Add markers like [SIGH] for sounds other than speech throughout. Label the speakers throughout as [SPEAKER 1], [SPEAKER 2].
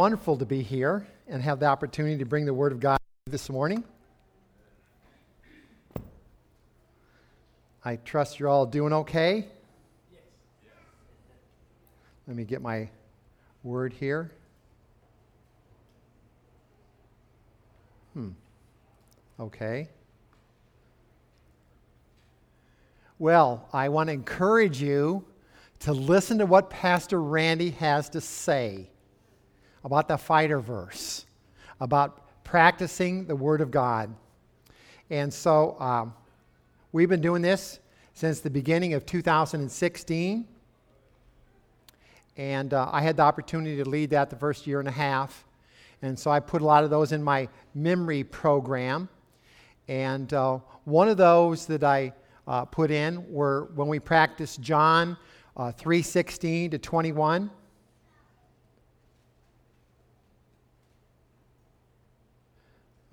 [SPEAKER 1] wonderful to be here and have the opportunity to bring the Word of God this morning. I trust you're all doing okay. Let me get my word here. Hmm. Okay. Well, I want to encourage you to listen to what Pastor Randy has to say about the fighter verse, about practicing the Word of God. And so um, we've been doing this since the beginning of 2016. And uh, I had the opportunity to lead that the first year and a half. And so I put a lot of those in my memory program. And uh, one of those that I uh, put in were when we practiced John uh, 3:16 to 21.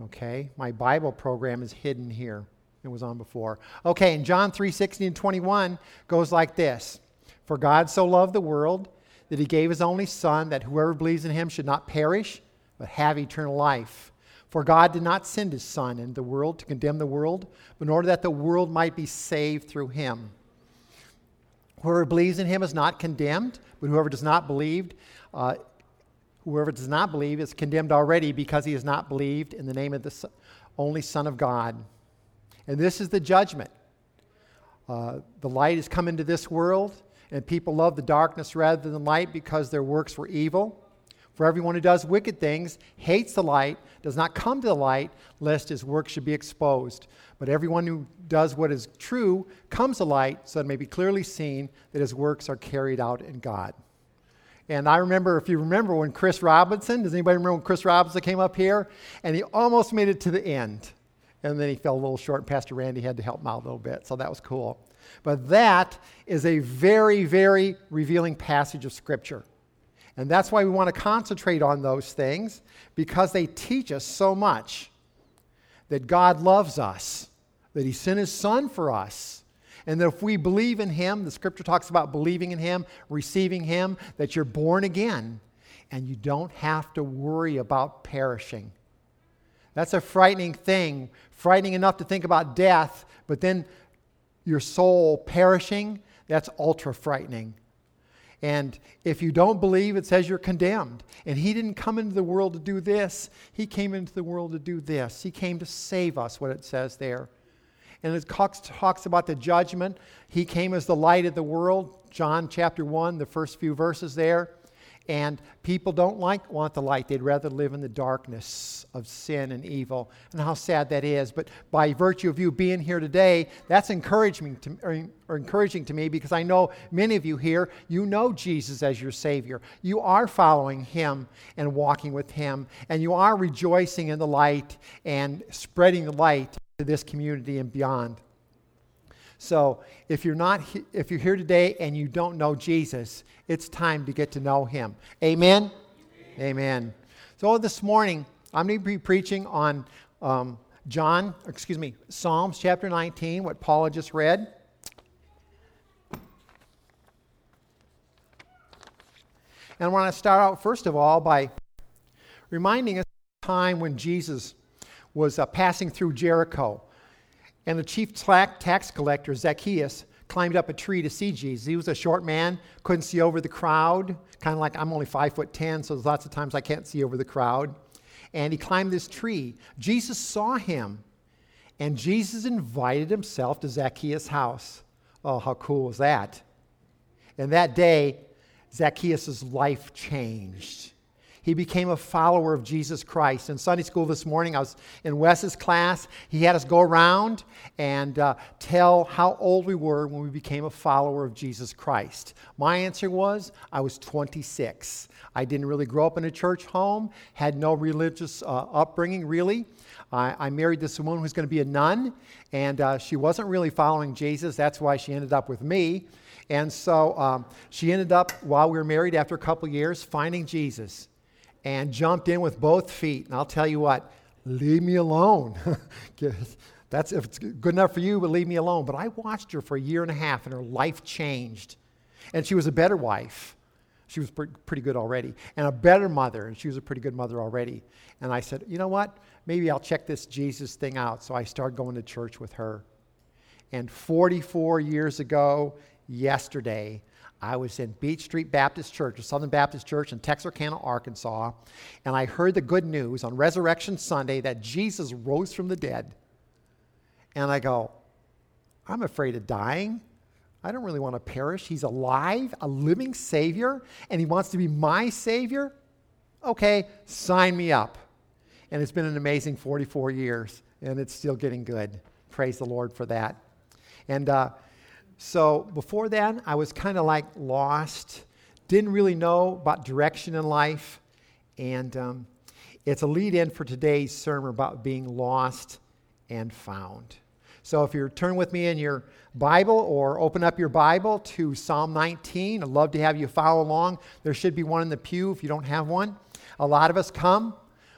[SPEAKER 1] Okay, my Bible program is hidden here. It was on before. Okay, and John 3 16 and 21 goes like this For God so loved the world that he gave his only Son, that whoever believes in him should not perish, but have eternal life. For God did not send his Son into the world to condemn the world, but in order that the world might be saved through him. Whoever believes in him is not condemned, but whoever does not believe, uh, Whoever does not believe is condemned already because he has not believed in the name of the only Son of God. And this is the judgment. Uh, the light has come into this world, and people love the darkness rather than light because their works were evil. For everyone who does wicked things hates the light, does not come to the light, lest his work should be exposed. But everyone who does what is true comes to light, so that it may be clearly seen that his works are carried out in God. And I remember, if you remember, when Chris Robinson, does anybody remember when Chris Robinson came up here? And he almost made it to the end. And then he fell a little short, and Pastor Randy had to help him out a little bit. So that was cool. But that is a very, very revealing passage of Scripture. And that's why we want to concentrate on those things, because they teach us so much that God loves us, that He sent His Son for us and that if we believe in Him, the scripture talks about believing in Him, receiving Him, that you're born again and you don't have to worry about perishing. That's a frightening thing, frightening enough to think about death, but then your soul perishing, that's ultra frightening. And if you don't believe, it says you're condemned. And He didn't come into the world to do this, He came into the world to do this. He came to save us, what it says there and it talks about the judgment. He came as the light of the world, John chapter 1, the first few verses there. And people don't like want the light. They'd rather live in the darkness of sin and evil. And how sad that is. But by virtue of you being here today, that's encouraging to, or, or encouraging to me because I know many of you here, you know Jesus as your Savior. You are following Him and walking with Him. And you are rejoicing in the light and spreading the light to this community and beyond. So, if you're not if you're here today and you don't know Jesus, it's time to get to know him. Amen. Amen. Amen. So this morning I'm going to be preaching on um, John, excuse me, Psalms chapter 19, what Paula just read. And I want to start out first of all by reminding us of the time when Jesus was uh, passing through Jericho. And the chief tax collector, Zacchaeus, climbed up a tree to see Jesus. He was a short man, couldn't see over the crowd, kind of like I'm only five foot ten, so there's lots of times I can't see over the crowd. And he climbed this tree. Jesus saw him, and Jesus invited himself to Zacchaeus' house. Oh, how cool was that? And that day, Zacchaeus' life changed he became a follower of Jesus Christ. In Sunday school this morning, I was in Wes's class. He had us go around and uh, tell how old we were when we became a follower of Jesus Christ. My answer was I was 26. I didn't really grow up in a church home, had no religious uh, upbringing, really. I, I, married this woman who's going to be a nun, and uh, she wasn't really following Jesus. That's why she ended up with me. And so um, she ended up, while we were married, after a couple years, finding Jesus and jumped in with both feet. And I'll tell you what, leave me alone. [LAUGHS] That's if it's good enough for you, but leave me alone. But I watched her for a year and a half, and her life changed. And she was a better wife. She was pre- pretty good already. And a better mother, and she was a pretty good mother already. And I said, you know what? Maybe I'll check this Jesus thing out. So I started going to church with her. And 44 years ago, yesterday, I was in Beach Street Baptist Church, a Southern Baptist Church in Texarkana, Arkansas, and I heard the good news on Resurrection Sunday that Jesus rose from the dead. And I go, I'm afraid of dying. I don't really want to perish. He's alive, a living Savior, and He wants to be my Savior. Okay, sign me up. And it's been an amazing 44 years, and it's still getting good. Praise the Lord for that. And uh, so before then, I was kind of like lost, didn't really know about direction in life. And um, it's a lead in for today's sermon about being lost and found. So if you turn with me in your Bible or open up your Bible to Psalm 19, I'd love to have you follow along. There should be one in the pew if you don't have one. A lot of us come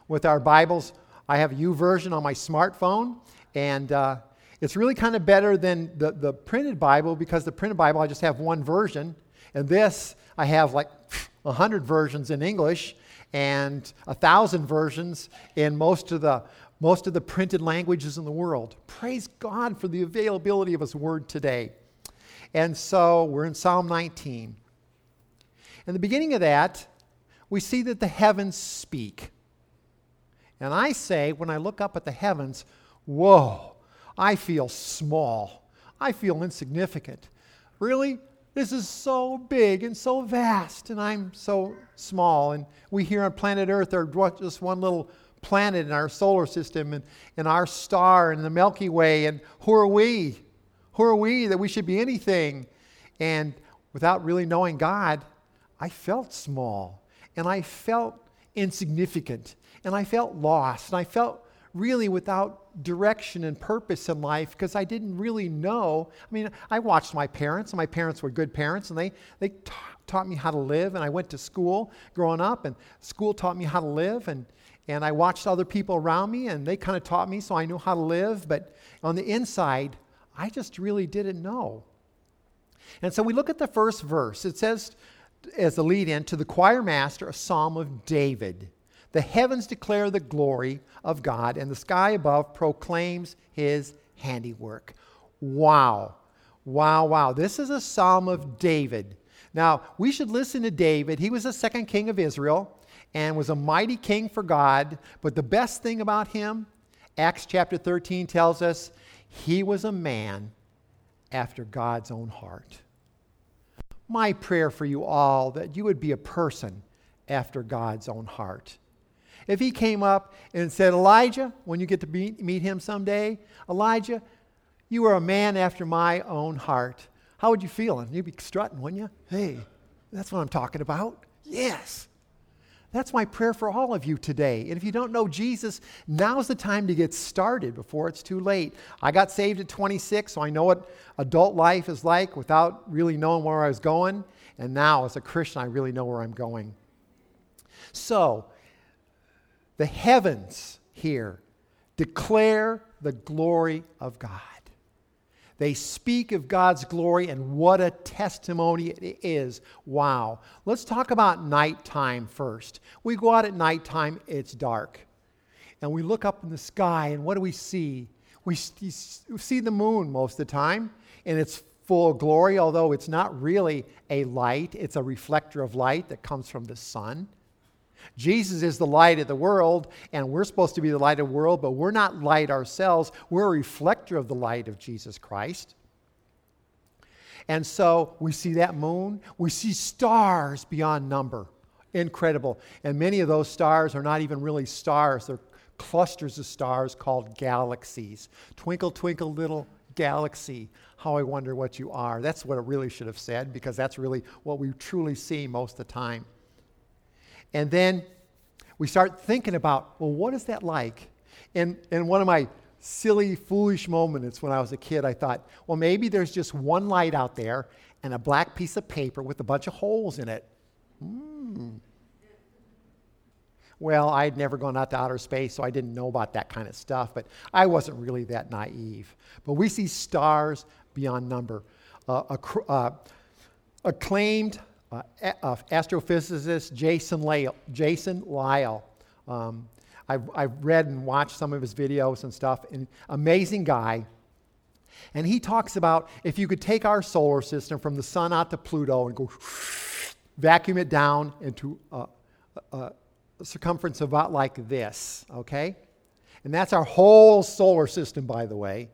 [SPEAKER 1] with our Bibles. I have a YouVersion on my smartphone, and uh, it's really kind of better than the, the printed Bible because the printed Bible, I just have one version. And this, I have like [SNIFFS] 100 versions in English and a 1,000 versions in most of, the, most of the printed languages in the world. Praise God for the availability of His Word today. And so we're in Psalm 19. In the beginning of that, we see that the heavens speak. And I say, when I look up at the heavens, whoa, I feel small. I feel insignificant. Really? This is so big and so vast, and I'm so small. And we here on planet Earth are just one little planet in our solar system and, and our star and the Milky Way. And who are we? Who are we that we should be anything? And without really knowing God, I felt small and I felt insignificant and I felt lost and I felt really without direction and purpose in life because I didn't really know. I mean, I watched my parents, and my parents were good parents, and they, they ta- taught me how to live. And I went to school growing up, and school taught me how to live. And, and I watched other people around me, and they kind of taught me, so I knew how to live. But on the inside, I just really didn't know. And so we look at the first verse. It says, as a lead in, to the choir master, a psalm of David. The heavens declare the glory of God, and the sky above proclaims his handiwork. Wow. Wow, wow. This is a psalm of David. Now, we should listen to David. He was the second king of Israel and was a mighty king for God. But the best thing about him, Acts chapter 13 tells us, he was a man after God's own heart. My prayer for you all that you would be a person after God's own heart. If he came up and said, Elijah, when you get to meet, him someday, Elijah, you are a man after my own heart. How would you feel? And you'd be strutting, wouldn't you? Hey, that's what I'm talking about. Yes. That's my prayer for all of you today. And if you don't know Jesus, now's the time to get started before it's too late. I got saved at 26, so I know what adult life is like without really knowing where I was going. And now, as a Christian, I really know where I'm going. So, the heavens here declare the glory of God. They speak of God's glory, and what a testimony it is. Wow. Let's talk about nighttime first. We go out at nighttime, it's dark. And we look up in the sky, and what do we see? We see the moon most of the time, and it's full glory, although it's not really a light, it's a reflector of light that comes from the sun. Jesus is the light of the world, and we're supposed to be the light of the world, but we're not light ourselves. We're a reflector of the light of Jesus Christ. And so we see that moon. We see stars beyond number. Incredible. And many of those stars are not even really stars, they're clusters of stars called galaxies. Twinkle, twinkle, little galaxy. How I wonder what you are. That's what it really should have said, because that's really what we truly see most of the time. And then we start thinking about, well, what is that like? And, and one of my silly, foolish moments when I was a kid, I thought, well, maybe there's just one light out there and a black piece of paper with a bunch of holes in it. Hmm. Well, I had never gone out to outer space, so I didn't know about that kind of stuff, but I wasn't really that naive. But we see stars beyond number. Uh, uh, acclaimed uh, astrophysicist Jason Lisle. Jason. Um, I've, I've read and watched some of his videos and stuff. And amazing guy. And he talks about if you could take our solar system from the sun out to Pluto and go [SNIFFS] vacuum it down into a, a, a circumference about like this, okay? And that's our whole solar system, by the way.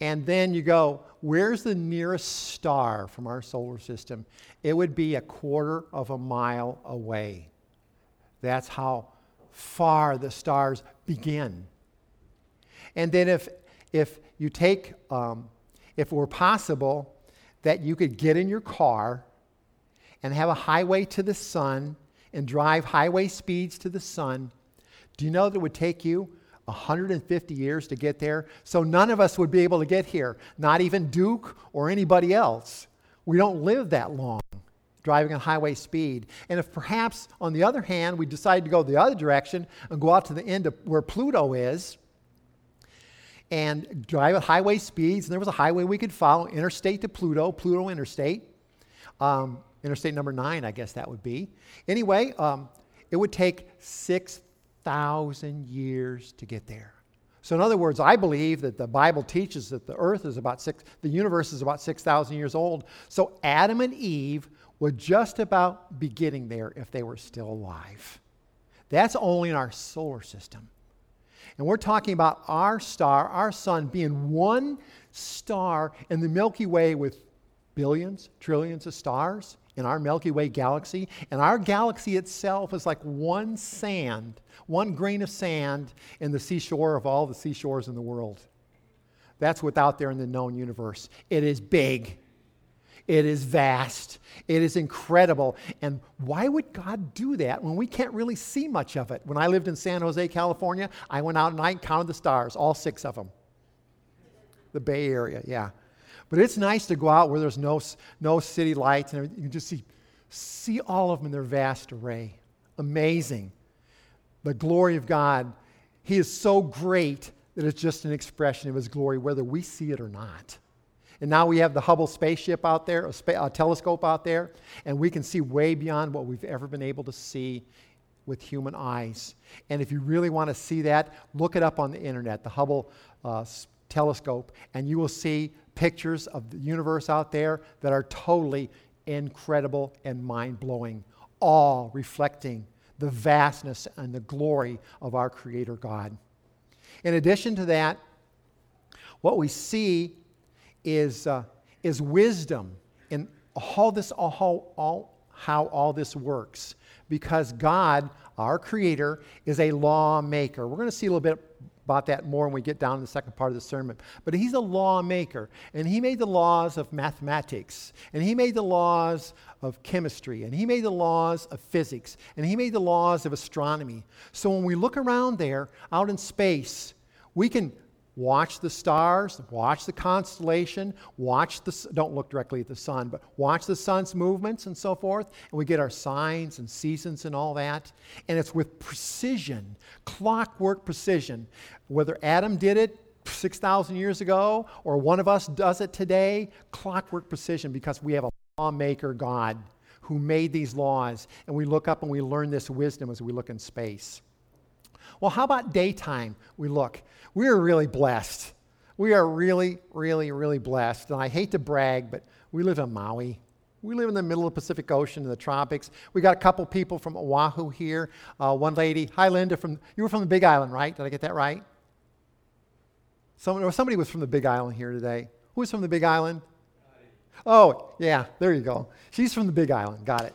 [SPEAKER 1] And then you go, where's the nearest star from our solar system? It would be a quarter of a mile away. That's how far the stars begin. And then if, if you take, um, if it were possible, that you could get in your car and have a highway to the sun and drive highway speeds to the sun, do you know that it would take you 150 years to get there. So none of us would be able to get here, not even Duke or anybody else. We don't live that long driving at highway speed. And if perhaps, on the other hand, we decide to go the other direction and go out to the end of where Pluto is and drive at highway speeds, and there was a highway we could follow, interstate to Pluto, Pluto Interstate, um, Interstate number nine, I guess that would be. Anyway, um, it would take six 6,000 years to get there. So, in other words, I believe that the Bible teaches that the earth is about six, the universe is about 6,000 years old. So, Adam and Eve would just about be getting there if they were still alive. That's only in our solar system. And we're talking about our star, our sun, being one star in the Milky Way with billions, trillions of stars in our Milky Way galaxy. And our galaxy itself is like one sand, one grain of sand in the seashore of all the seashores in the world. That's what's out there in the known universe. It is big. It is vast. It is incredible. And why would God do that when we can't really see much of it? When I lived in San Jose, California, I went out and I counted the stars, all six of them. The Bay Area, yeah. But it's nice to go out where there's no, no city lights and. You can just see, see all of them in their vast array. Amazing. The glory of God. He is so great that it's just an expression of His glory, whether we see it or not. And now we have the Hubble spaceship out there, a, spa- a, telescope out there, and we can see way beyond what we've ever been able to see with human eyes. And if you really want to see that, look it up on the internet, the Hubble uh, telescope, and you will see pictures of the universe out there that are totally incredible and mind blowing, all reflecting the vastness and the glory of our Creator God. In addition to that, what we see is, uh, is wisdom in all this, all, all, how all this works. Because God, our Creator, is a lawmaker. We're going to see a little bit about that more when we get down to the second part of the sermon. But he's a lawmaker, and he made the laws of mathematics, and he made the laws of chemistry, and he made the laws of physics, and he made the laws of astronomy. So when we look around there out in space, we can watch the stars, watch the constellation, watch the, don't look directly at the sun, but watch the sun's movements and so forth. And we get our signs and seasons and all that. And it's with precision, clockwork precision. Whether Adam did it 6,000 years ago or one of us does it today, clockwork precision because we have a lawmaker God who made these laws. And we look up and we learn this wisdom as we look in space. Well, how about daytime? We look. We are really blessed. We are really, really, really blessed. And I hate to brag, but we live in Maui. We live in the middle of the Pacific Ocean in the tropics. We got a couple people from Oahu here. Uh, one lady, hi Linda, from you were from the Big Island, right? Did I get that right? Someone, somebody was from the Big Island here today. Who was from the Big Island? Oh, yeah, there you go. She's from the Big Island. Got it.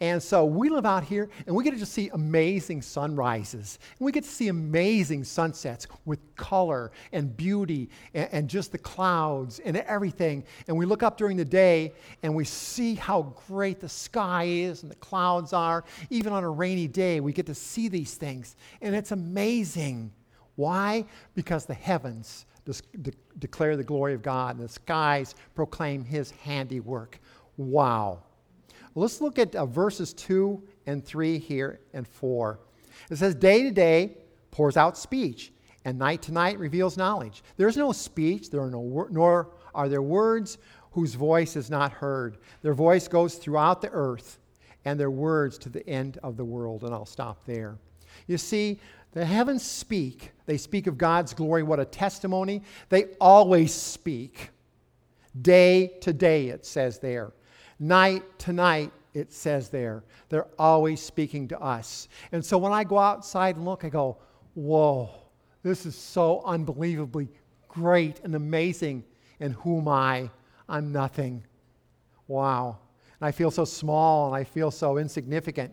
[SPEAKER 1] And so we live out here and we get to just see amazing sunrises. And we get to see amazing sunsets with color and beauty and, and, just the clouds and everything. And we look up during the day and we see how great the sky is and the clouds are. Even on a rainy day, we get to see these things. And it's amazing. Why? Because the heavens de- declare the glory of God and the skies proclaim his handiwork. Wow. Let's look at uh, verses 2 and 3 here and 4. It says, Day to day pours out speech, and night to night reveals knowledge. There's no speech, there are no wor- nor are there words whose voice is not heard. Their voice goes throughout the earth, and their words to the end of the world. And I'll stop there. You see, the heavens speak. They speak of God's glory. What a testimony. They always speak. Day to day, it says there. Night to night, it says there. They're always speaking to us. And so when I go outside and look, I go, whoa, this is so unbelievably great and amazing. And who am I? I'm nothing. Wow. And I feel so small and I feel so insignificant.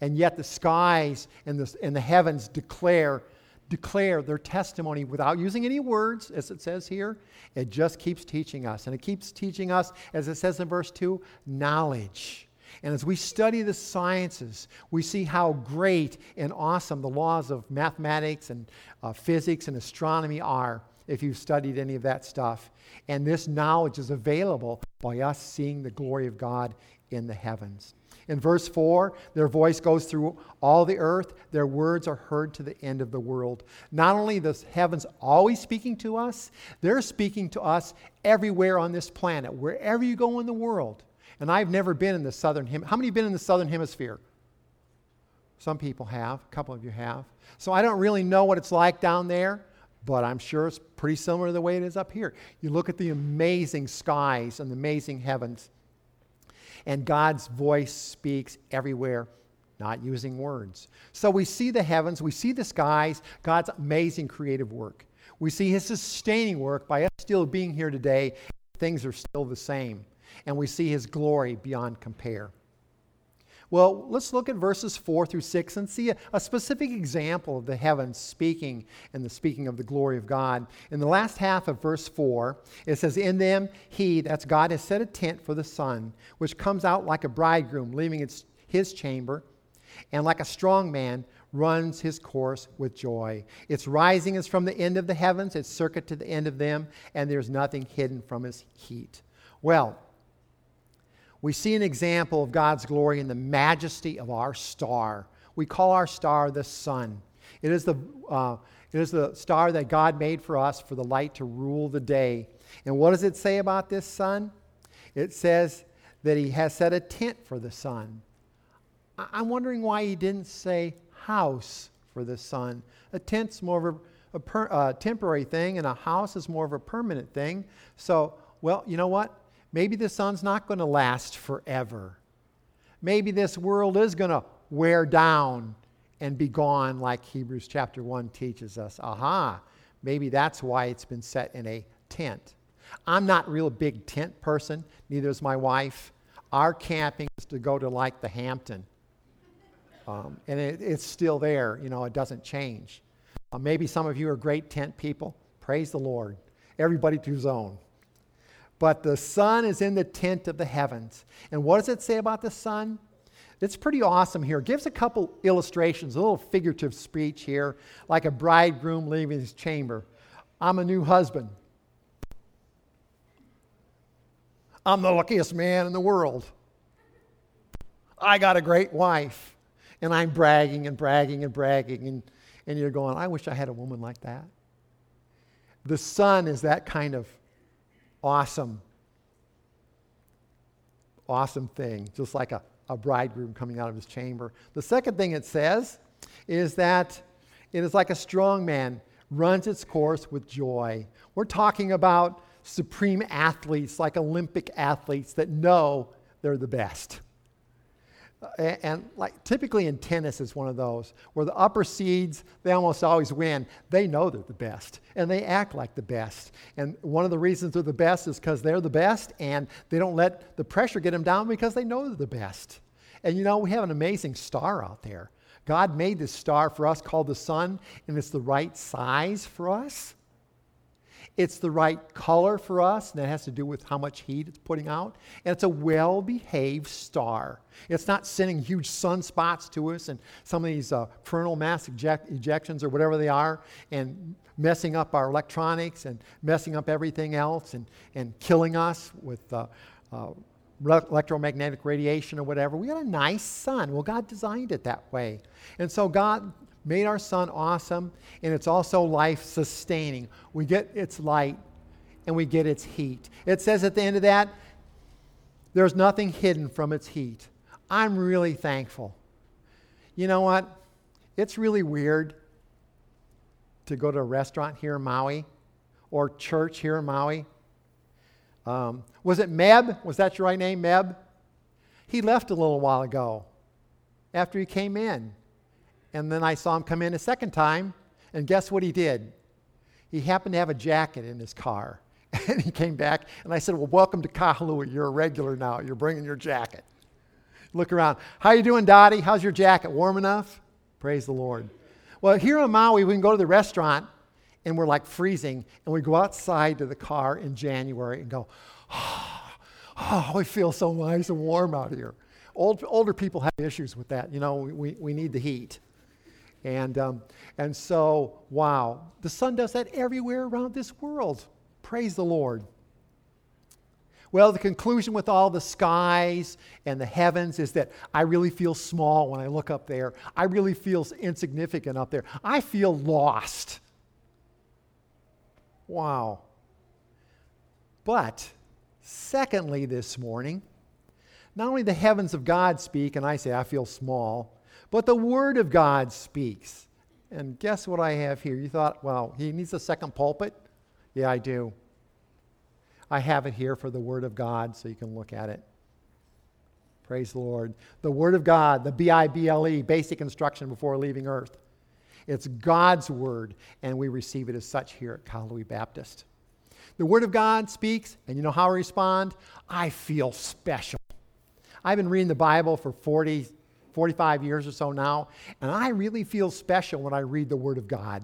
[SPEAKER 1] And yet the skies and the, and the heavens declare, declare their testimony without using any words, as it says here. It just keeps teaching us. And it keeps teaching us, as it says in verse 2, knowledge. And as we study the sciences, we see how great and awesome the laws of mathematics and uh, physics and astronomy are if you've studied any of that stuff. And this knowledge is available by us seeing the glory of God in the heavens. In verse 4, their voice goes through all the earth, their words are heard to the end of the world. Not only the heavens always speaking to us, they're speaking to us everywhere on this planet, wherever you go in the world. And I've never been in the southern hemisphere. How many have been in the southern hemisphere? Some people have, a couple of you have. So I don't really know what it's like down there, but I'm sure it's pretty similar to the way it is up here. You look at the amazing skies and the amazing heavens, and God's voice speaks everywhere, not using words. So we see the heavens, we see the skies, God's amazing creative work. We see his sustaining work by us still being here today. Things are still the same and we see his glory beyond compare. Well, let's look at verses 4 through 6 and see a, a, specific example of the heavens speaking and the speaking of the glory of God. In the last half of verse 4, it says, In them he, that's God, has set a tent for the sun, which comes out like a bridegroom leaving its, his chamber, and like a strong man runs his course with joy. Its rising is from the end of the heavens, its circuit to the end of them, and there's nothing hidden from his heat. Well, we see an example of God's glory in the majesty of our star. We call our star the sun. It is the, uh, it is the star that God made for us for the light to rule the day. And what does it say about this sun? It says that He has set a tent for the sun. I'm wondering why He didn't say house for the sun. A tent's more of a, a per, uh, temporary thing, and a house is more of a permanent thing. So, well, you know what? Maybe the sun's not going to last forever. Maybe this world is going to wear down and be gone, like Hebrews chapter 1 teaches us. Aha, maybe that's why it's been set in a tent. I'm not real big tent person, neither is my wife. Our camping is to go to like the Hampton. Um, and it, it's still there, you know, it doesn't change. Uh, maybe some of you are great tent people. Praise the Lord. Everybody to his own. But the sun is in the tent of the heavens. And what does it say about the sun? It's pretty awesome here. It gives a couple illustrations, a little figurative speech here, like a bridegroom leaving his chamber. I'm a new husband. I'm the luckiest man in the world. I got a great wife. And I'm bragging and bragging and bragging. And, and you're going, I wish I had a woman like that. The sun is that kind of awesome, awesome thing, just like a, a bridegroom coming out of his chamber. The second thing it says is that it is like a strong man runs its course with joy. We're talking about supreme athletes, like Olympic athletes that know they're the best and, like typically in tennis is one of those where the upper seeds they almost always win. They know they're the best and they act like the best. And one of the reasons they're the best is because they're the best and they don't let the pressure get them down because they know they're the best. And you know we have an amazing star out there. God made this star for us called the sun and it's the right size for us it's the right color for us, and that has to do with how much heat it's putting out. And it's a well behaved star. It's not sending huge sunspots to us and some of these uh, coronal mass eject- ejections or whatever they are, and messing up our electronics and messing up everything else and, and killing us with uh, uh, electromagnetic radiation or whatever. We got a nice sun. Well, God designed it that way. And so God made our sun awesome, and it's also life sustaining. We get its light and we get its heat. It says at the end of that, there's nothing hidden from its heat. I'm really thankful. You know what? It's really weird to go to a restaurant here in Maui or church here in Maui. Um, was it Meb? Was that your right name, Meb? He left a little while ago after he came in. And then I saw him come in a second time, and guess what he did? He happened to have a jacket in his car. [LAUGHS] And he came back, and I said, Well, welcome to Kahului. You're a regular now. You're bringing your jacket. Look around. How you doing, Dottie? How's your jacket? Warm enough? Praise the Lord. Well, here in Maui, we can go to the restaurant, and we're like freezing, and we go outside to the car in January and go, Oh, [SIGHS] oh it feels so nice and warm out here. Old, older people have issues with that. You know, we, we need the heat. And, um, and so, wow, the sun does that everywhere around this world. Praise the Lord. Well, the conclusion with all the skies and the heavens is that I really feel small when I look up there. I really feel insignificant up there. I feel lost. Wow. But, secondly, this morning, not only the heavens of God speak, and I say I feel small, but the Word of God speaks. And guess what I have here? You thought, well, he needs a second pulpit? Yeah, I do. I have it here for the Word of God so you can look at it. Praise the Lord. The Word of God, the B I B L E, basic instruction before leaving earth. It's God's Word, and we receive it as such here at Kahului Baptist. The Word of God speaks, and you know how I respond? I feel special. I've been reading the Bible for 40, 45 years or so now, and I really feel special when I read the Word of God.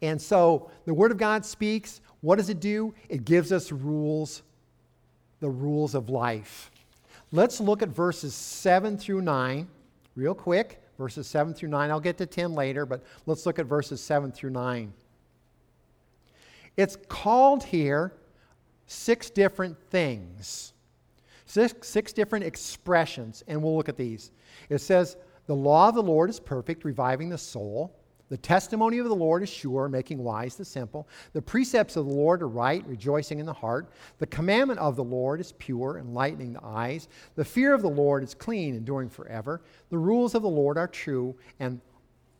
[SPEAKER 1] And so the Word of God speaks. What does it do? It gives us rules, the rules of life. Let's look at verses 7 through 9 real quick. Verses 7 through 9. I'll get to 10 later, but let's look at verses 7 through 9. It's called here six different things. Six, six different expressions, and we'll look at these. It says, The law of the Lord is perfect, reviving the soul. The testimony of the Lord is sure, making wise the simple. The precepts of the Lord are right, rejoicing in the heart. The commandment of the Lord is pure, enlightening the eyes. The fear of the Lord is clean, enduring forever. The rules of the Lord are true and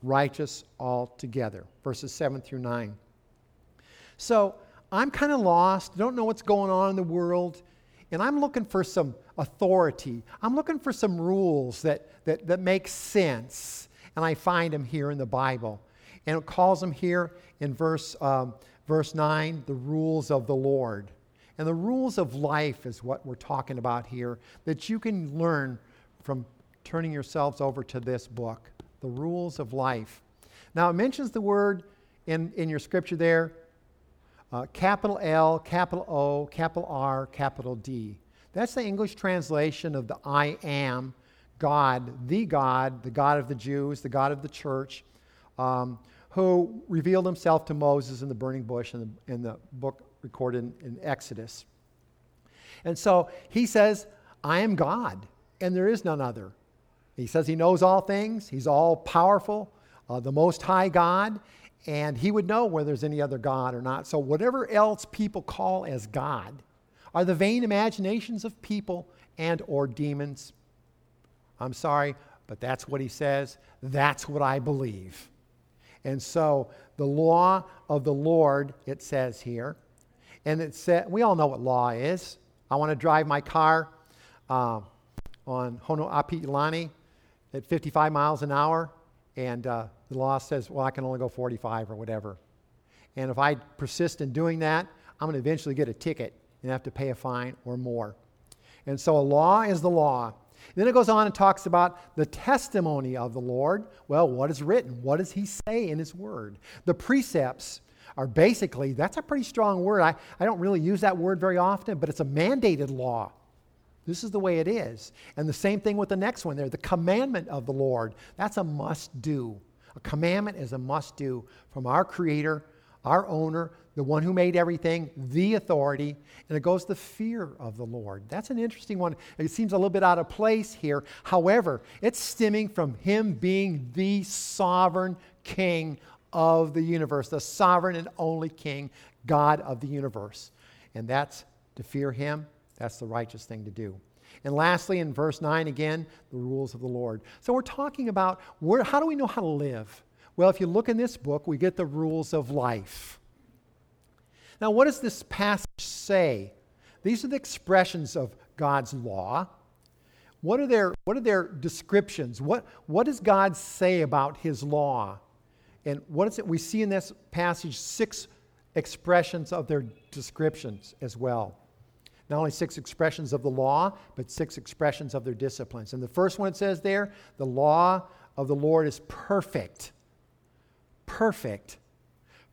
[SPEAKER 1] righteous altogether. Verses 7 through 9. So I'm kind of lost, don't know what's going on in the world and I'm looking for some authority. I'm looking for some rules that, that, that make sense. And I find them here in the Bible. And it calls them here in verse, um, verse 9 the rules of the Lord. And the rules of life is what we're talking about here that you can learn from turning yourselves over to this book the rules of life. Now, it mentions the word in, in your scripture there uh, capital L, capital O, capital R, capital D. That's the English translation of the I am God, the God, the God of the Jews, the God of the church, um, who revealed himself to Moses in the burning bush in the, in the book recorded in, in Exodus. And so he says, I am God, and there is none other. He says he knows all things, he's all powerful, uh, the Most High God, and he would know whether there's any other God or not. So, whatever else people call as God are the vain imaginations of people and or demons. I'm sorry, but that's what he says. That's what I believe. And so, the law of the Lord, it says here, and it said, we all know what law is. I want to drive my car uh, on Honoapiilani at 55 miles an hour, and uh, the law says, well, I can only go 45 or whatever. And if I persist in doing that, I'm going to eventually get a ticket and have to pay a fine or more. And so a law is the law. Then it goes on and talks about the testimony of the Lord. Well, what is written? What does he say in his word? The precepts are basically, that's a pretty strong word. I, I don't really use that word very often, but it's a mandated law. This is the way it is. And the same thing with the next one there the commandment of the Lord. That's a must do. A commandment is a must do from our Creator, our owner, the one who made everything, the authority, and it goes the fear of the Lord. That's an interesting one. It seems a little bit out of place here. However, it's stemming from Him being the sovereign King of the universe, the sovereign and only King, God of the universe. And that's to fear him, that's the righteous thing to do. And lastly, in verse 9 again, the rules of the Lord. So we're talking about where, how do we know how to live? Well, if you look in this book, we get the rules of life. Now, what does this passage say? These are the expressions of God's law. What are their, what are their descriptions? What, what does God say about his law? And what is it? We see in this passage six expressions of their descriptions as well. Not only six expressions of the law, but six expressions of their disciplines. And the first one it says there, the law of the Lord is perfect. Perfect.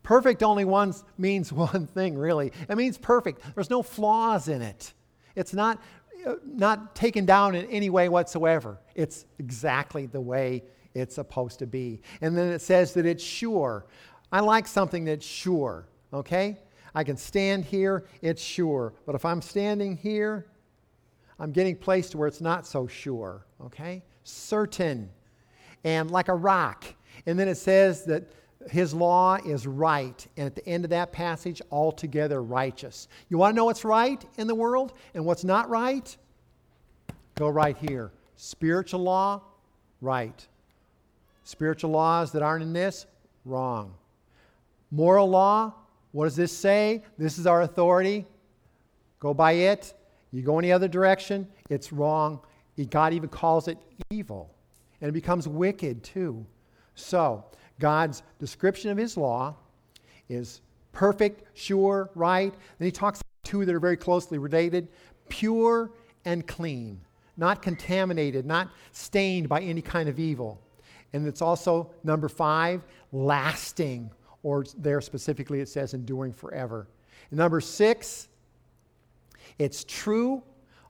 [SPEAKER 1] Perfect only one means [LAUGHS] one thing, really. It means perfect. There's no flaws in it. It's not, uh, not taken down in any way whatsoever. It's exactly the way it's supposed to be. And then it says that it's sure. I like something that's sure, okay? I can stand here, it's sure. But if I'm standing here, I'm getting placed where it's not so sure, okay? Certain and like a rock. And then it says that his law is right. And at the end of that passage, altogether righteous. You want to know what's right in the world and what's not right? Go right here. Spiritual law, right. Spiritual laws that aren't in this, wrong. Moral law, what does this say? This is our authority. Go by it. You go any other direction, it's wrong. God even calls it evil. And it becomes wicked too. So, God's description of his law is perfect, sure, right. Then he talks two that are very closely related pure and clean, not contaminated, not stained by any kind of evil. And it's also, number five, lasting, or there specifically it says enduring forever. And number six, it's true.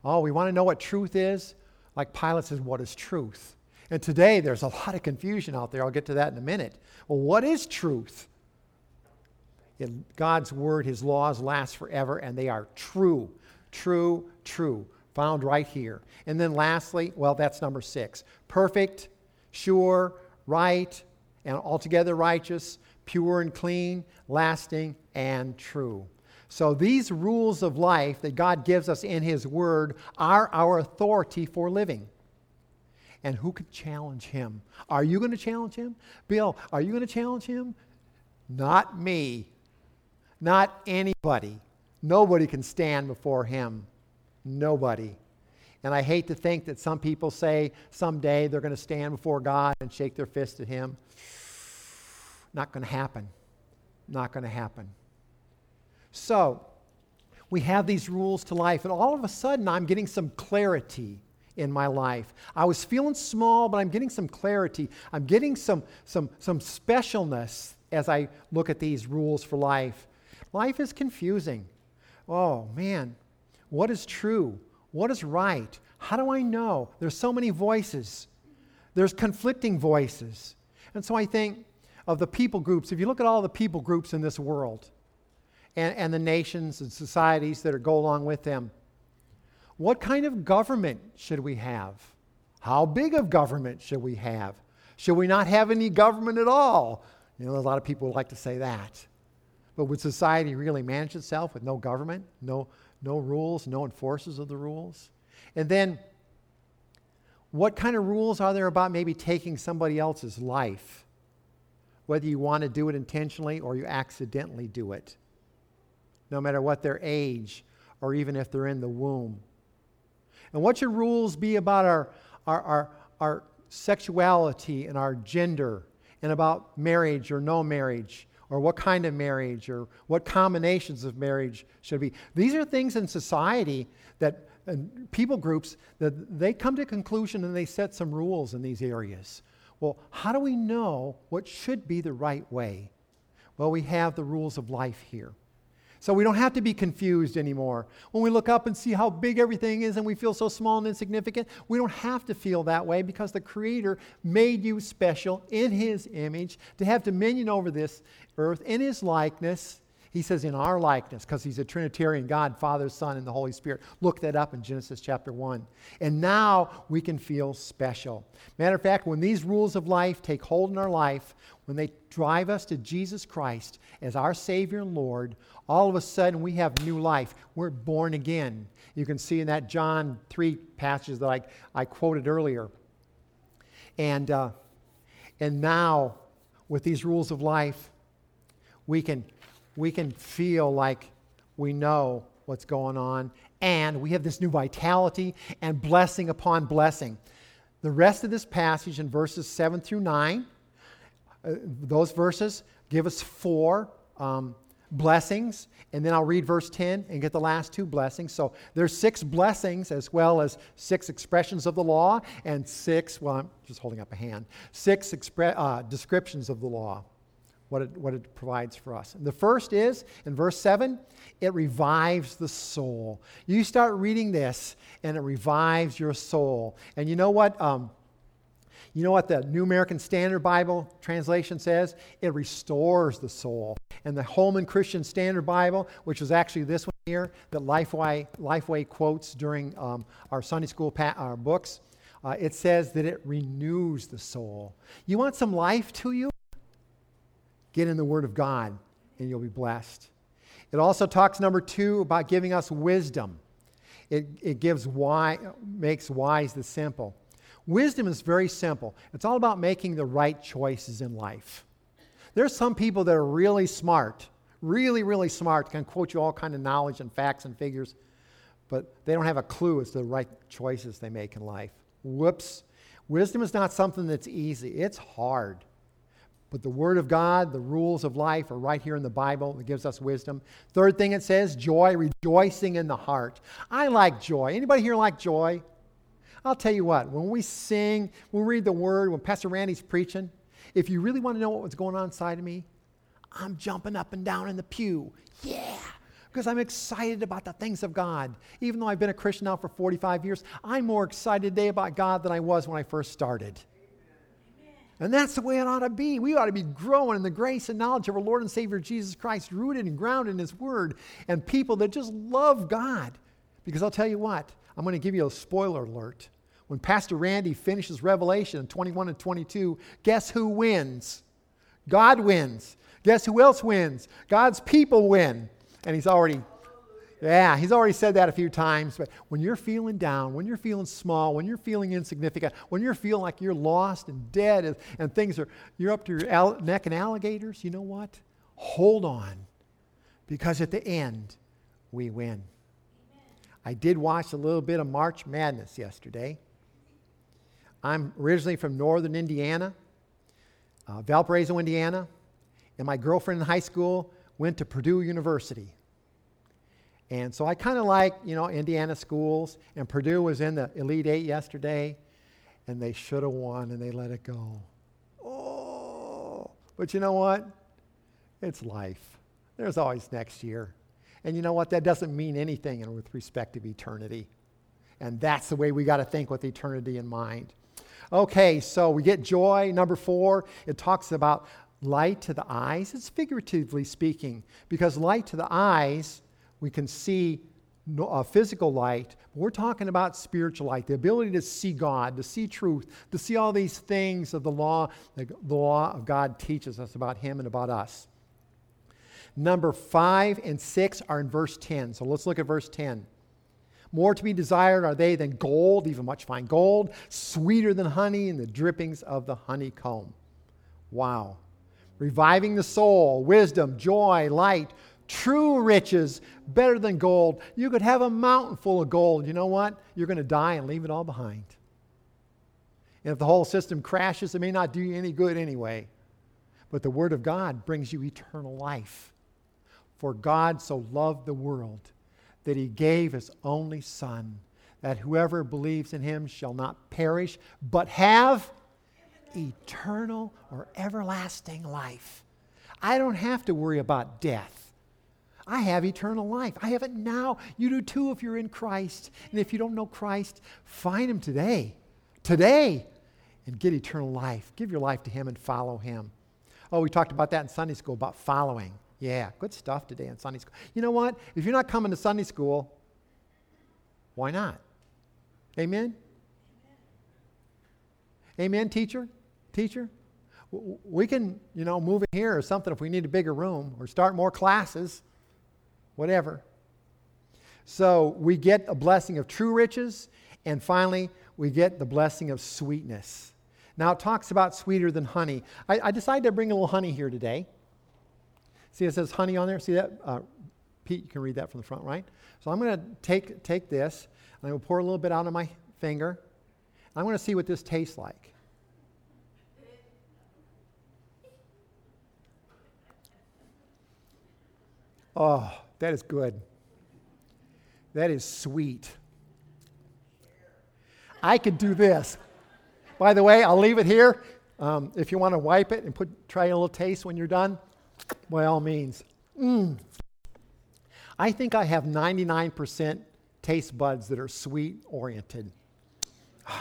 [SPEAKER 1] Oh, we want to know what truth is? Like Pilate says, what is truth? And today there's a lot of confusion out there. I'll get to that in a minute. Well, what is truth? In God's word, his laws last forever, and they are true, true, true, found right here. And then lastly, well, that's number six perfect, sure, right, and altogether righteous, pure and clean, lasting, and true. So these rules of life that God gives us in His Word are our authority for living. And who could challenge Him? Are you going to challenge Him? Bill, are you going to challenge Him? Not me. Not anybody. Nobody can stand before Him. Nobody. And I hate to think that some people say someday they're going to stand before God and shake their fist at Him. Not going to happen. Not going to happen. So, we have these rules to life, and all of a sudden I'm getting some clarity in my life. I was feeling small, but I'm getting some clarity. I'm getting some, some, some specialness as I look at these rules for life. Life is confusing. Oh, man, what is true? What is right? How do I know? There's so many voices. There's conflicting voices. And so I think of the people groups. If you look at all the people groups in this world and, and the nations and societies that go along with them, what kind of government should we have? How big of government should we have? Should we not have any government at all? You know, a lot of people like to say that. But would society really manage itself with no government, no, no rules, no enforcers of the rules. And then, what kind of rules are there about maybe taking somebody else's life? Whether you want to do it intentionally or you accidentally do it, no matter what their age or even if they're in the womb. And what should rules be about our, our, our, our sexuality and our gender and about marriage or no marriage? or what kind of marriage or what combinations of marriage should be. These are things in society that people groups that they come to conclusion and they set some rules in these areas. Well, how do we know what should be the right way? Well, we have the rules of life here. So we don't have to be confused anymore. When we look up and see how big everything is and we feel so small and insignificant, we don't have to feel that way because the Creator made you special in His image to have dominion over this earth in His likeness. He says, in our likeness, because he's a Trinitarian God, Father, Son, and the Holy Spirit. Look that up in Genesis chapter 1. And now we can feel special. Matter of fact, when these rules of life take hold in our life, when they drive us to Jesus Christ as our Savior and Lord, all of a sudden we have new life. We're born again. You can see in that John 3 passage that I, I quoted earlier. And, uh, and now, with these rules of life, we can we can feel like we know what's going on, and we have this new vitality and blessing upon blessing. The rest of this passage in verses 7 through 9, uh, those verses give us four um, blessings, and then I'll read verse 10 and get the last two blessings. So there's six blessings as well as six expressions of the law and six, well, I'm just holding up a hand, six expre- uh, descriptions of the law what it, what it provides for us. And the first is, in verse 7, it revives the soul. You start reading this, and it revives your soul. And you know what? Um, you know what the New American Standard Bible translation says? It restores the soul. And the Holman Christian Standard Bible, which is actually this one here that Lifeway, Lifeway quotes during um, our Sunday school pa- our books, uh, it says that it renews the soul. You want some life to you? Get in the Word of God and you'll be blessed. It also talks, number two, about giving us wisdom. It, it gives why, makes wise the simple. Wisdom is very simple. It's all about making the right choices in life. There's some people that are really smart, really, really smart, can quote you all kind of knowledge and facts and figures, but they don't have a clue as to the right choices they make in life. Whoops. Wisdom is not something that's easy. It's hard. But the Word of God, the rules of life are right here in the Bible. It gives us wisdom. Third thing it says, joy, rejoicing in the heart. I like joy. Anybody here like joy? I'll tell you what, when we sing, when we read the Word, when Pastor Randy's preaching, if you really want to know what was going on inside of me, I'm jumping up and down in the pew. Yeah, because I'm excited about the things of God. Even though I've been a Christian now for 45 years, I'm more excited today about God than I was when I first started. And that's the way it ought to be. We ought to be growing in the grace and knowledge of our Lord and Savior Jesus Christ, rooted and grounded in His Word, and people that just love God. Because I'll tell you what, I'm going to give you a spoiler alert. When Pastor Randy finishes Revelation 21 and 22, guess who wins? God wins. Guess who else wins? God's people win. And he's already yeah, he's already said that a few times. But when you're feeling down, when you're feeling small, when you're feeling insignificant, when you're feeling like you're lost and dead and, and things are, you're up to your al- neck in alligators, you know what? Hold on. Because at the end, we win. I did watch a little bit of March Madness yesterday. I'm originally from northern Indiana, uh, Valparaiso, Indiana, and my girlfriend in high school went to Purdue University. And so I kind of like, you know, Indiana schools. And Purdue was in the Elite Eight yesterday, and they should have won, and they let it go. Oh, but you know what? It's life. There's always next year. And you know what? That doesn't mean anything with respect to eternity. And that's the way we got to think with eternity in mind. Okay, so we get joy. Number four, it talks about light to the eyes. It's figuratively speaking, because light to the eyes we can see uh, physical light, we're talking about spiritual light, the ability to see God, to see truth, to see all these things of the law, the, the law of God teaches us about Him and about us. Number five and six are in verse 10. So let's look at verse 10. More to be desired are they than gold, even much fine gold, sweeter than honey and the drippings of the honeycomb. Wow. Reviving the soul, wisdom, joy, light, True riches, better than gold. You could have a mountain full of gold. You know what? You're going to die and leave it all behind. And if the whole system crashes, it may not do you any good anyway. But the Word of God brings you eternal life. For God so loved the world that he gave his only Son, that whoever believes in him shall not perish, but have eternal or everlasting life. I don't have to worry about death. I have eternal life. I have it now. You do too if you're in Christ. And if you don't know Christ, find Him today. Today. And get eternal life. Give your life to Him and follow Him. Oh, we talked about that in Sunday school about following. Yeah, good stuff today in Sunday school. You know what? If you're not coming to Sunday school, why not? Amen? Amen, teacher? Teacher? We can, you know, move in here or something if we need a bigger room or start more classes, whatever. So we get a blessing of true riches, and finally, we get the blessing of sweetness. Now, it talks about sweeter than honey. I, I decided to bring a little honey here today. See, it says honey on there. See that? Uh, Pete, you can read that from the front, right? So I'm going to take, take this, and I'm going to pour a little bit out of my finger. I'm going to see what this tastes like. Oh, that is good. That is sweet. I could do this. By the way, I'll leave it here. Um, if you want to wipe it and put, try a little taste when you're done, by all means. Mm. I think I have 99% taste buds that are sweet oriented. [SIGHS]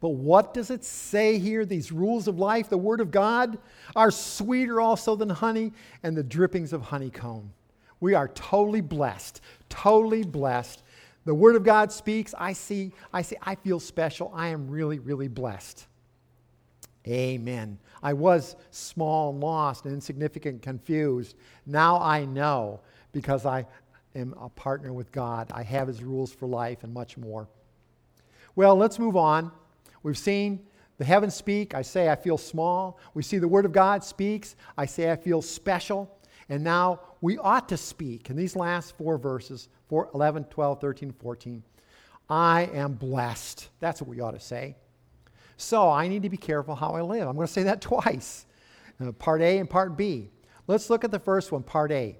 [SPEAKER 1] But what does it say here? These rules of life, the Word of God, are sweeter also than honey and the drippings of honeycomb. We are totally blessed, totally blessed. The Word of God speaks. I see, I see, I feel special. I am really, really blessed. Amen. I was small and lost and insignificant, confused. Now I know because I am a partner with God. I have His rules for life and much more. Well, let's move on. We've seen the heavens speak. I say I feel small. We see the Word of God speaks. I say I feel special. And now we ought to speak in these last four verses 4, 11, 12, 13, 14. I am blessed. That's what we ought to say. So I need to be careful how I live. I'm going to say that [LAUGHS] twice uh, part A and part B. Let's look at the first one, part A.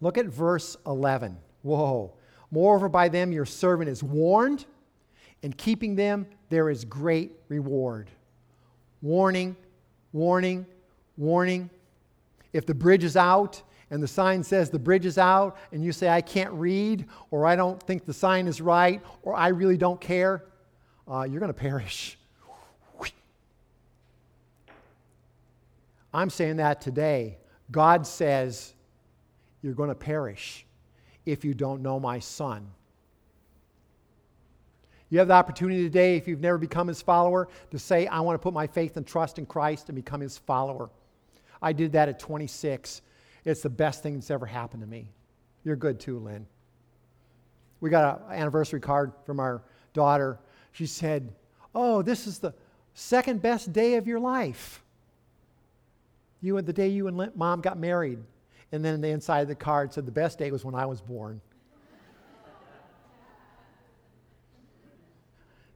[SPEAKER 1] Look at verse 11. Whoa. Moreover, by them your servant is warned, and keeping them there is great reward. Warning, warning, warning. If the bridge is out and the sign says the bridge is out, and you say, I can't read, or I don't think the sign is right, or I really don't care, uh, you're going to perish. [LAUGHS] I'm saying that today. God says, You're going to perish if you don't know my son. You have the opportunity today, if you've never become his follower, to say, I want to put my faith and trust in Christ and become his follower. I did that at 26. It's the best thing that's ever happened to me. You're good too, Lynn. We got an anniversary card from our daughter she said, Oh, this is the second best day of your life. You and the day you and mom got married. And then the inside of the card said, The best day was when I was born.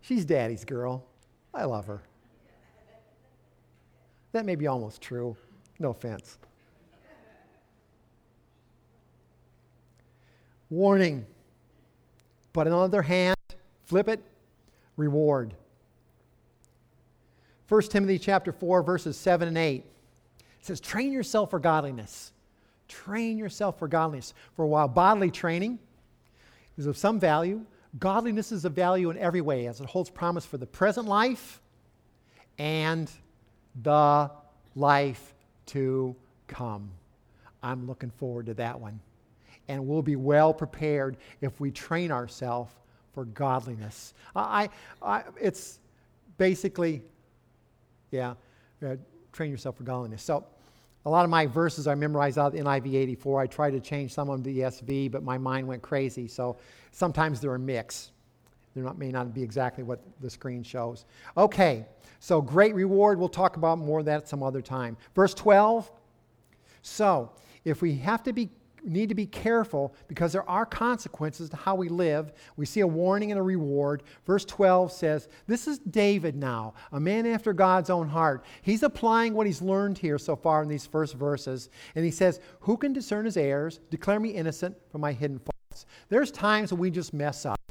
[SPEAKER 1] She's daddy's girl. I love her. That may be almost true. No offense. Warning. But on the other hand, flip it, reward. 1 Timothy chapter 4 verses 7 and 8 says train yourself for godliness. Train yourself for godliness. For while bodily training is of some value, godliness is of value in every way as it holds promise for the present life and the life to come. I'm looking forward to that one. And we'll be well prepared if we train ourselves for godliness. I, I, it's basically, yeah, uh, train yourself for godliness. So, a lot of my verses I memorized out of the NIV 84. I tried to change some of them to ESV, but my mind went crazy. So, sometimes they're a mix. They may not be exactly what the screen shows. Okay, so great reward. We'll talk about more of that some other time. Verse 12. So, if we have to be need to be careful because there are consequences to how we live. We see a warning and a reward. Verse 12 says, This is David now, a man after God's own heart. He's applying what he's learned here so far in these first verses. And he says, Who can discern his errors? Declare me innocent from my hidden faults. There's times when we just mess up.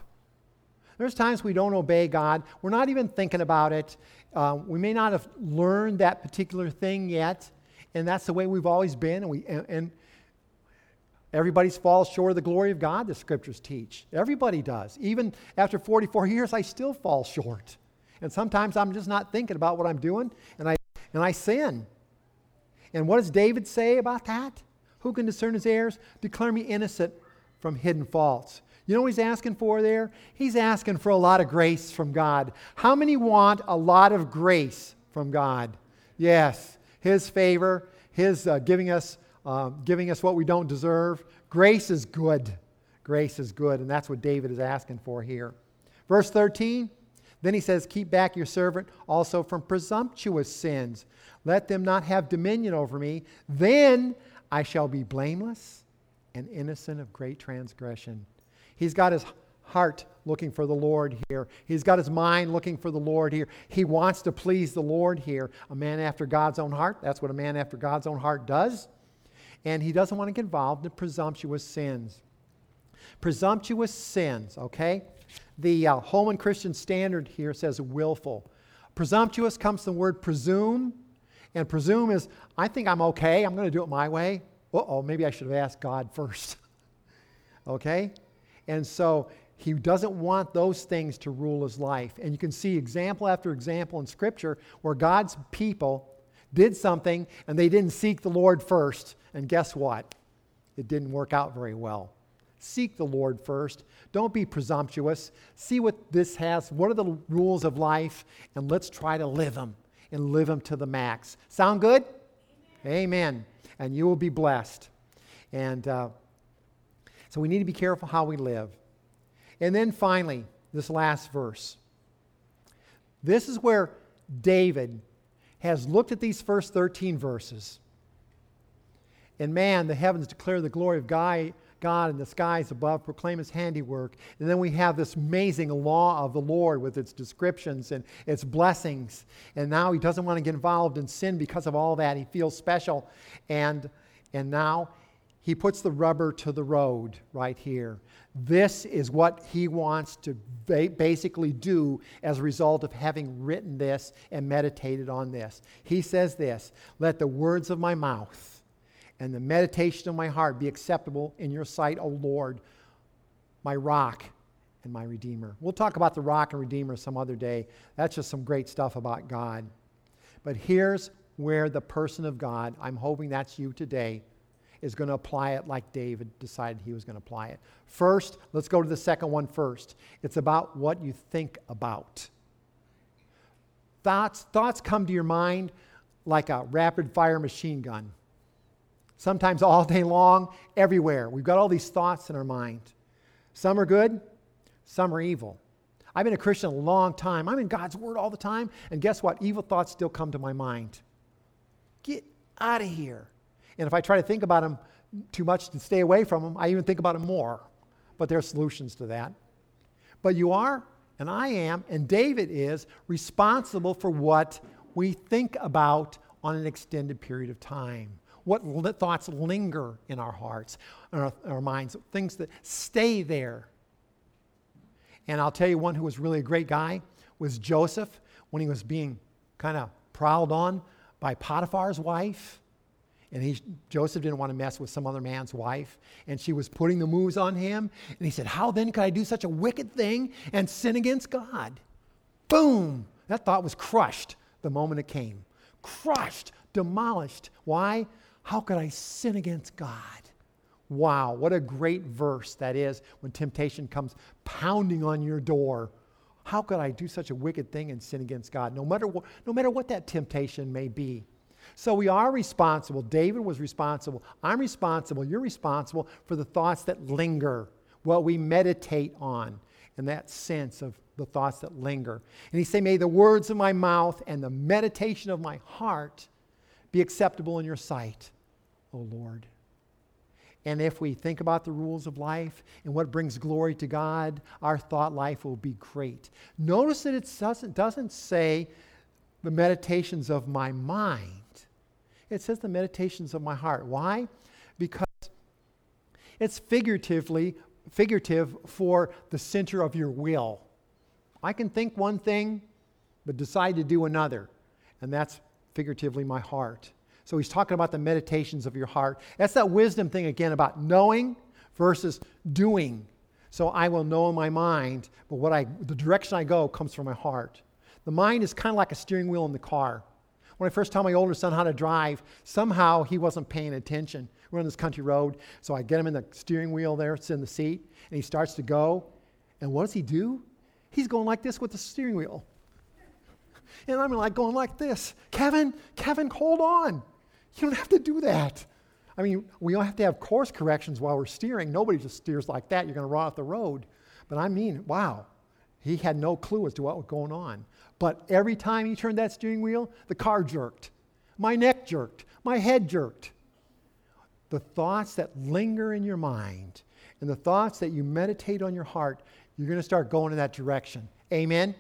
[SPEAKER 1] There's times we don't obey God. We're not even thinking about it. Uh, we may not have learned that particular thing yet, and that's the way we've always been. And, we, and, and Everybody falls short of the glory of God, the scriptures teach. Everybody does. Even after 44 years, I still fall short. And sometimes I'm just not thinking about what I'm doing, and I, and I sin. And what does David say about that? Who can discern his errors? Declare me innocent from hidden faults. You know what he's asking for there? He's asking for a lot of grace from God. How many want a lot of grace from God? Yes, his favor, his uh, giving us uh, giving us what we don't deserve. Grace is good. Grace is good, and that's what David is asking for here. Verse 13, then he says, Keep back your servant also from presumptuous sins. Let them not have dominion over me. Then I shall be blameless and innocent of great transgression. He's got his heart looking for the Lord here. He's got his mind looking for the Lord here. He wants to please the Lord here. A man after God's own heart, that's what a man after God's own heart does. And he doesn't want to get involved in presumptuous sins. Presumptuous sins, okay? The uh, Holman Christian Standard here says willful. Presumptuous comes from the word presume, and presume is, I think I'm okay, I'm going to do it my way. Uh oh, maybe I should have asked God [LAUGHS] first. okay? And so he doesn't want those things to rule his life. And you can see example after example in Scripture where God's people did something and they didn't seek the Lord first. And guess what? It didn't work out very well. Seek the Lord first. Don't be presumptuous. See what this has. What are the rules of life? And let's try to live them and live them to the max. Sound good? Amen. Amen. And you will be blessed. And uh, so we need to be careful how we live. And then finally, this last verse. This is where David has looked at these first 13 verses. And man, the heavens declare the glory of God, and the skies above proclaim his handiwork. And then we have this amazing law of the Lord with its descriptions and its blessings. And now he doesn't want to get involved in sin because of all that. He feels special. And, and now he puts the rubber to the road right here. This is what he wants to ba- basically do as a result of having written this and meditated on this. He says this Let the words of my mouth and the meditation of my heart be acceptable in your sight, O Lord, my rock and my redeemer. We'll talk about the rock and redeemer some other day. That's just some great stuff about God. But here's where the person of God, I'm hoping that's you today is going to apply it like David decided he was going to apply it. First, let's go to the second one first. It's about what you think about. Thoughts, thoughts come to your mind like a rapid fire machine gun. Sometimes all day long, everywhere. We've got all these thoughts in our mind. Some are good, some are evil. I've been a Christian a long time. I'm in God's Word all the time. And guess what? Evil thoughts still come to my mind. Get out of here. And if I try to think about them too much to stay away from them, I even think about them more. But there are solutions to that. But you are, and I am, and David is responsible for what we think about on an extended period of time. What thoughts linger in our hearts, in our, our minds, things that stay there. And I'll tell you one who was really a great guy was Joseph when he was being kind of prowled on by Potiphar's wife. And he, Joseph didn't want to mess with some other man's wife. And she was putting the moves on him. And he said, How then could I do such a wicked thing and sin against God? Boom! That thought was crushed the moment it came. Crushed, demolished. Why? How could I sin against God? Wow, what a great verse that is when temptation comes pounding on your door. How could I do such a wicked thing and sin against God? No matter, no matter what that temptation may be. So we are responsible. David was responsible. I'm responsible. You're responsible for the thoughts that linger, what we meditate on, and that sense of the thoughts that linger. And he say, May the words of my mouth and the meditation of my heart be acceptable in your sight, O Lord. And if we think about the rules of life and what brings glory to God, our thought life will be great. Notice that it doesn't, doesn't say the meditations of my mind. It says the meditations of my heart. Why? Because it's figuratively figurative for the center of your will. I can think one thing, but decide to do another. And that's figuratively my heart. So he's talking about the meditations of your heart. That's that wisdom thing again about knowing versus doing. So I will know in my mind, but what I the direction I go comes from my heart. The mind is kind of like a steering wheel in the car. When I first taught my older son how to drive, somehow he wasn't paying attention. We're on this country road, so I get him in the steering wheel there, it's in the seat, and he starts to go. And what does he do? He's going like this with the steering wheel. And I'm like going like this. Kevin, Kevin, hold on. You don't have to do that. I mean, we all have to have course corrections while we're steering. Nobody just steers like that. You're going to run off the road. But I mean, wow, he had no clue as to what was going on. But every time he turned that steering wheel, the car jerked. My neck jerked. My head jerked. The thoughts that linger in your mind and the thoughts that you meditate on your heart, you're going to start going in that direction. Amen?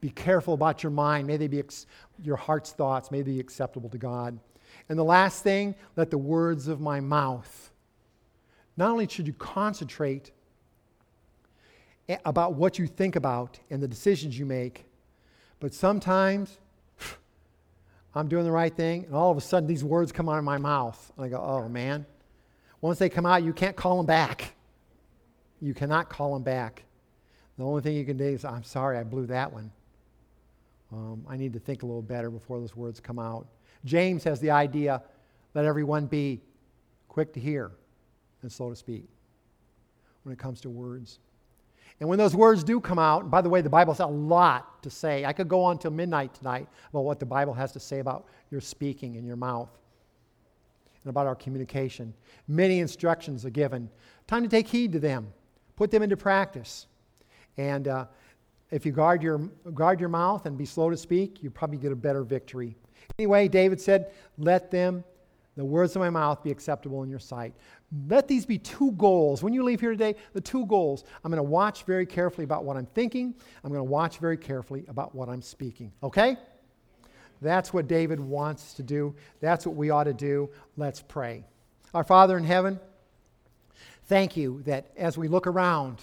[SPEAKER 1] Be careful about your mind. May they be ex- your heart's thoughts, may they be acceptable to God. And the last thing, let the words of my mouth. Not only should you concentrate eh, about what you think about and the decisions you make, but sometimes [SIGHS] I'm doing the right thing, and all of a sudden these words come out of my mouth. And I go, oh man. Once they come out, you can't call them back. You cannot call them back. The only thing you can do is, I'm sorry, I blew that one. Um, I need to think a little better before those words come out. James has the idea let everyone be quick to hear and slow to speak when it comes to words. And when those words do come out, by the way, the Bible has a lot to say. I could go on till midnight tonight about what the Bible has to say about your speaking and your mouth and about our communication. Many instructions are given. Time to take heed to them, put them into practice. And uh, if you guard your, guard your mouth and be slow to speak, you probably get a better victory. Anyway, David said, Let them, the words of my mouth, be acceptable in your sight. Let these be two goals. When you leave here today, the two goals. I'm going to watch very carefully about what I'm thinking. I'm going to watch very carefully about what I'm speaking. Okay? That's what David wants to do. That's what we ought to do. Let's pray. Our Father in heaven, thank you that as we look around,